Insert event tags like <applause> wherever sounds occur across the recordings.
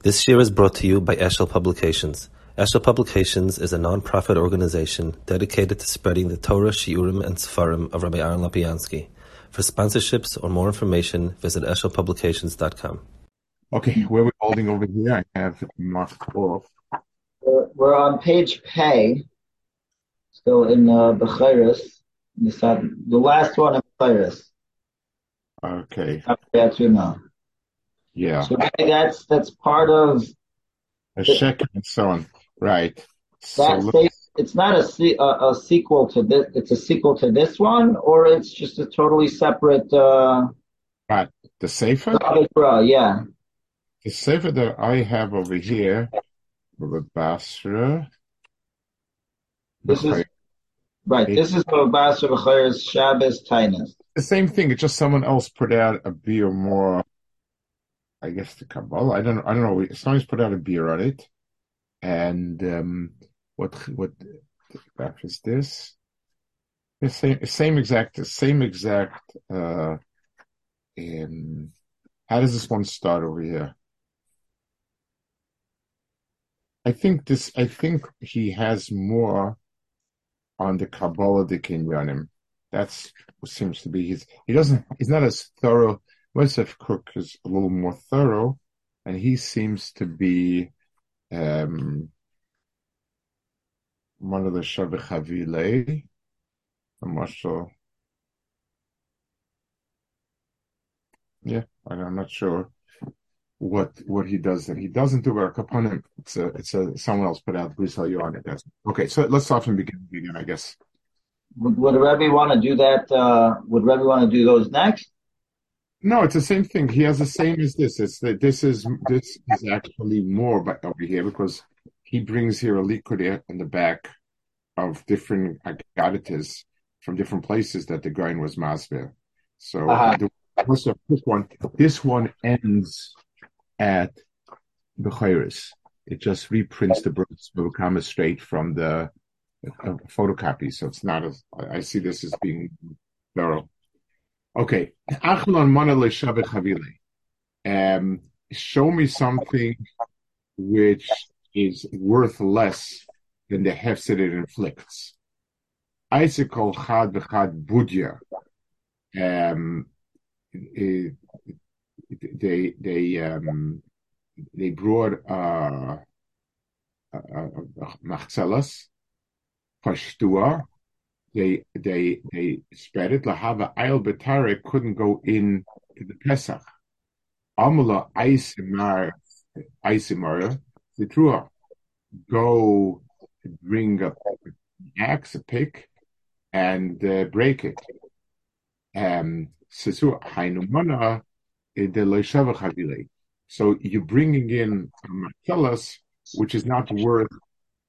This year is brought to you by Eshel Publications. Eshel Publications is a non-profit organization dedicated to spreading the Torah, Shiurim, and Sefarim of Rabbi Aaron Lapiansky. For sponsorships or more information, visit eshelpublications.com. Okay, where are we holding over here? I have marked off. We're, we're on page pay, still in uh, Bechiris, the last one in Bechiris. Okay, That's you know. Yeah. So that's that's part of A shekel and so on. Right. So that look- statement. It's not a, a a sequel to this. It's a sequel to this one, or it's just a totally separate. Uh, the safer. Yeah. The safer that I have over here, the Basra. This is right. This is Babasra Bechiris Shabbos Tainus. the same thing. It's just someone else put out a beer more. I guess the Kabbalah. I don't. I don't know. Someone's put out a beer on it, and um, what what that is this? The same same exact same exact. Uh, um, how does this one start over here? I think this. I think he has more on the Kabbalah the Kinyanim. That's what seems to be his. He doesn't. He's not as thorough. Yosef Cook is a little more thorough, and he seems to be um, one of the Shavichavile. Not sure. Yeah, I'm not sure what what he does. And he doesn't do a component. It's a it's a someone else put out Bruce you on it. That's okay. So let's start from the beginning again, I guess. Would, would Rebbe want to do that? Uh, would Rebbe want to do those next? No, it's the same thing. He has the same as this. It's that this is this is actually more but over here because he brings here a liquid in the back of different agaditas from different places that the grain was masbir. So Uh-huh. the, first one? This one ends at the Bechiris. It just reprints the Bruce Kama straight from the uh, photocopy. So it's not as I I see this as being thorough. Okay. Um, show me something which is worth less than the hefset it inflicts. Icicle chad v'chad budya. Um, they they um they brought uh, uh, uh, machzelas, pashtua, they they they spread it. Lahava Ayel Betare couldn't go in to the Pesach. Amula Isimar Isimar the Trua. Go bring a axe, a pick, and uh, break it. Um Chavile. So you're bringing in a Marcellus, which is not worth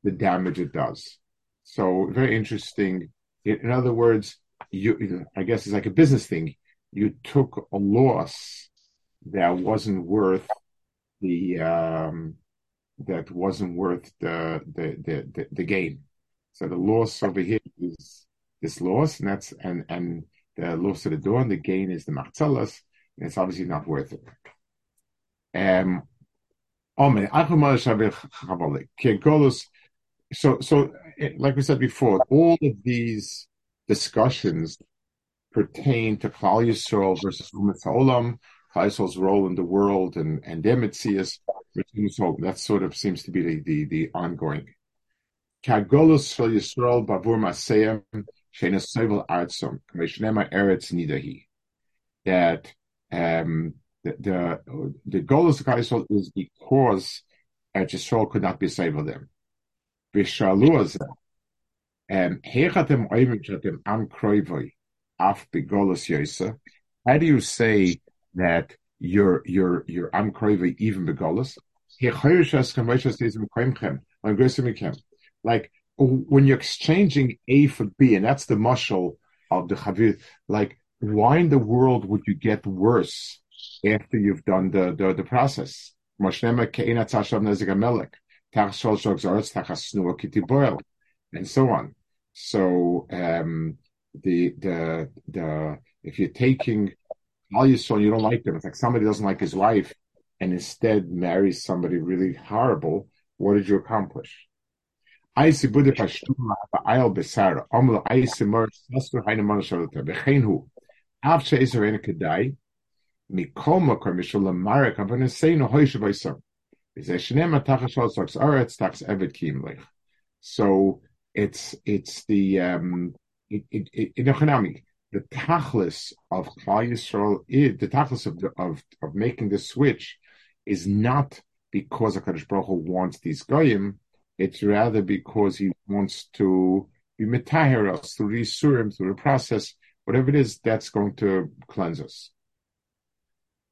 the damage it does. So very interesting. In other words, you I guess it's like a business thing. You took a loss that wasn't worth the um, that wasn't worth the the, the the the gain. So the loss over here is this loss, and that's and and the loss of the door, and the gain is the machzalas, and it's obviously not worth it. Um, so so like we said before, all of these discussions pertain to Klal Yisrael versus Umat Olam, Klal Yisrael's role in the world, and and their. So that sort of seems to be the the, the ongoing. Kagolus Shel Yisrael Bavur Maseyim Shenas Sevel Artzom Kameshnema Eretz Nidahi. That um, the the the goal of Klal Yisrael is because Eretz Yisrael could not be saved them. V'shalu how do you say that your your your am kroivoi even begolus? Like when you're exchanging A for B, and that's the muscle of the Chavir, like why in the world would you get worse after you've done the the, the process? And so on. So um, the the the if you're taking all you saw, you don't like them. It's like somebody doesn't like his wife, and instead marry somebody really horrible, what did you accomplish? Omla eisi mor sastur haina mana shalata, bechein So it's it's the um it, it, it, in the tachlis of Klal Yisrael the tachlis of, of of making the switch is not because Hakadosh Baruch Hu wants these goyim. It's rather because he wants to be metaher us through these surim, through the process, whatever it is that's going to cleanse us.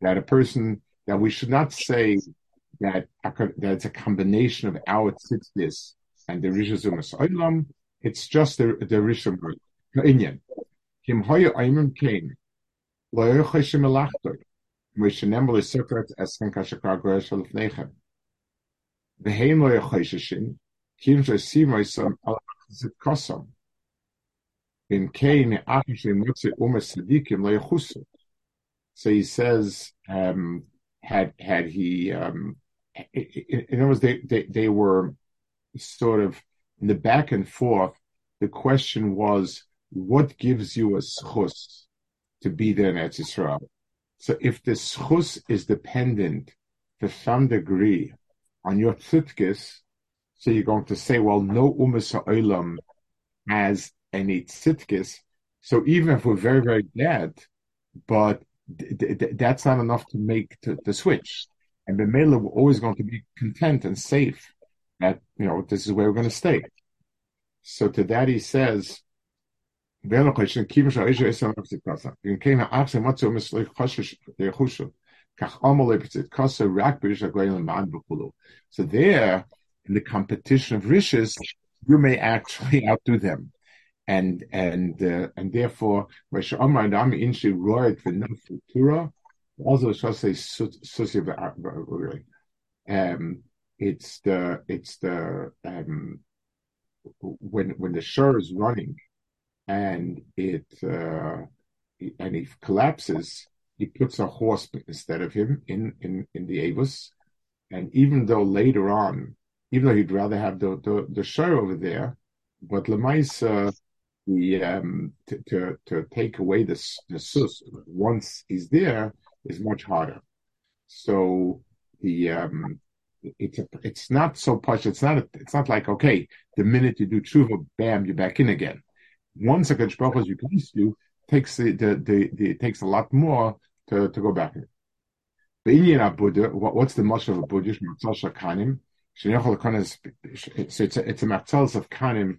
that a person that we should not say that that it's a combination of our tzitzis and the rishazumas oilam. It's just the the inyan. Kim hoya kain kashakar kim shesimoisam al kosam. In kain yochusu. So he says, um, had had he, um, in, other words, they, they, they were sort of in the back and forth. The question was, what gives you a schus to be there in Eretz Yisrael? So if the schus is dependent to some degree on your tzidkis, so you're going to say, well, no umas ha'olam has any tzidkis. So even if we're very, very bad, but th- th- that's not enough to make the switch. And the we're always going to be content and safe that, you know, this is where we're going to stay. So to that he says, so there, in the competition of riches, you may actually outdo them and and uh, and therefore Amar and Inshi. Also, say really. Um, it's the it's the um, when when the shore is running and it uh, and he collapses, he puts a horse instead of him in in in the Avus, and even though later on, even though he'd rather have the the, the shore over there, but Lemaisa the um, to, to, to take away the the sus once he's there is much harder. So the um, it's a, it's not so much. It's not a, it's not like okay, the minute you do tshuva, bam, you're back in again. Once a Baruch you please do takes the, the, the, the it takes a lot more to, to go back in. What's the much of a Buddhist? kanim. So it's a, it's a matzals of kanim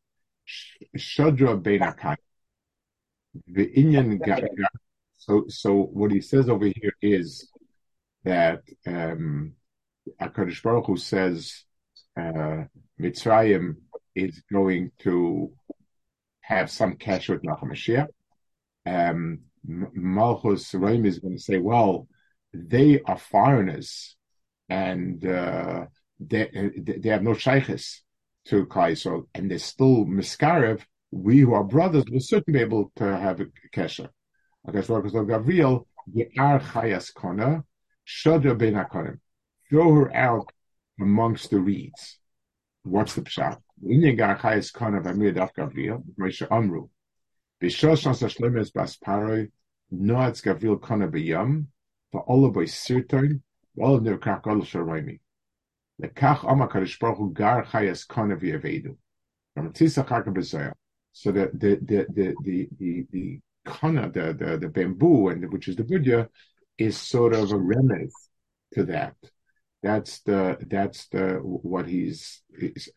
Shadra Beinakai. The So, so what he says over here is that um, Hakadosh Baruch Hu says uh, Mitzrayim is going to have some cash with Nachum Um, Malchus Raim is going to say, well, they are foreigners and uh, they, they have no shaykhs to Kaisel, and they're still Miskarev, we who are brothers will certainly be able to have a of Gavriel, Ye'ar Chayas Kona, Shadra Ben HaKonim. Throw her out amongst the reeds. What's the pshat? Inyagar Chayas Kona Vamir Daf Gavriel, Moshe Amru. B'shoshas Hashlemes Bas Paroi, Noatz Gavriel Kona B'yam, Va'ola B'y Sirton, Va'ola Nirkak Ol Sharaimi. Lekach Amar Kadosh Baruch Hu Gar Chayas Kana V'Yavedu. From B'Zoyah. So the the the the the the, the the, the the bamboo, and which is the budya, is sort of a remnant to that. That's the that's the what he's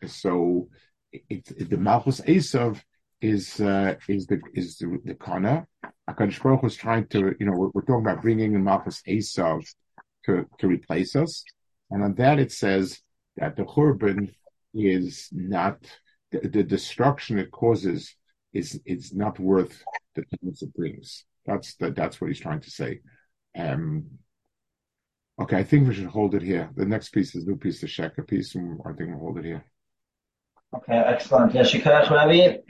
so. It, the Malchus Esav is uh, is the is the, the kana. Hakadosh Baruch was trying to you know we're, we're talking about bringing in Malchus Esav to to replace us, and on that it says that the Churban is not the, the destruction it causes is is not worth the things it brings. That's the, that's what he's trying to say. Um, okay, I think we should hold it here. The next piece is new piece, the Sheka piece, and I think we'll hold it here. Okay, excellent. Yes, Rabbi. <clears throat>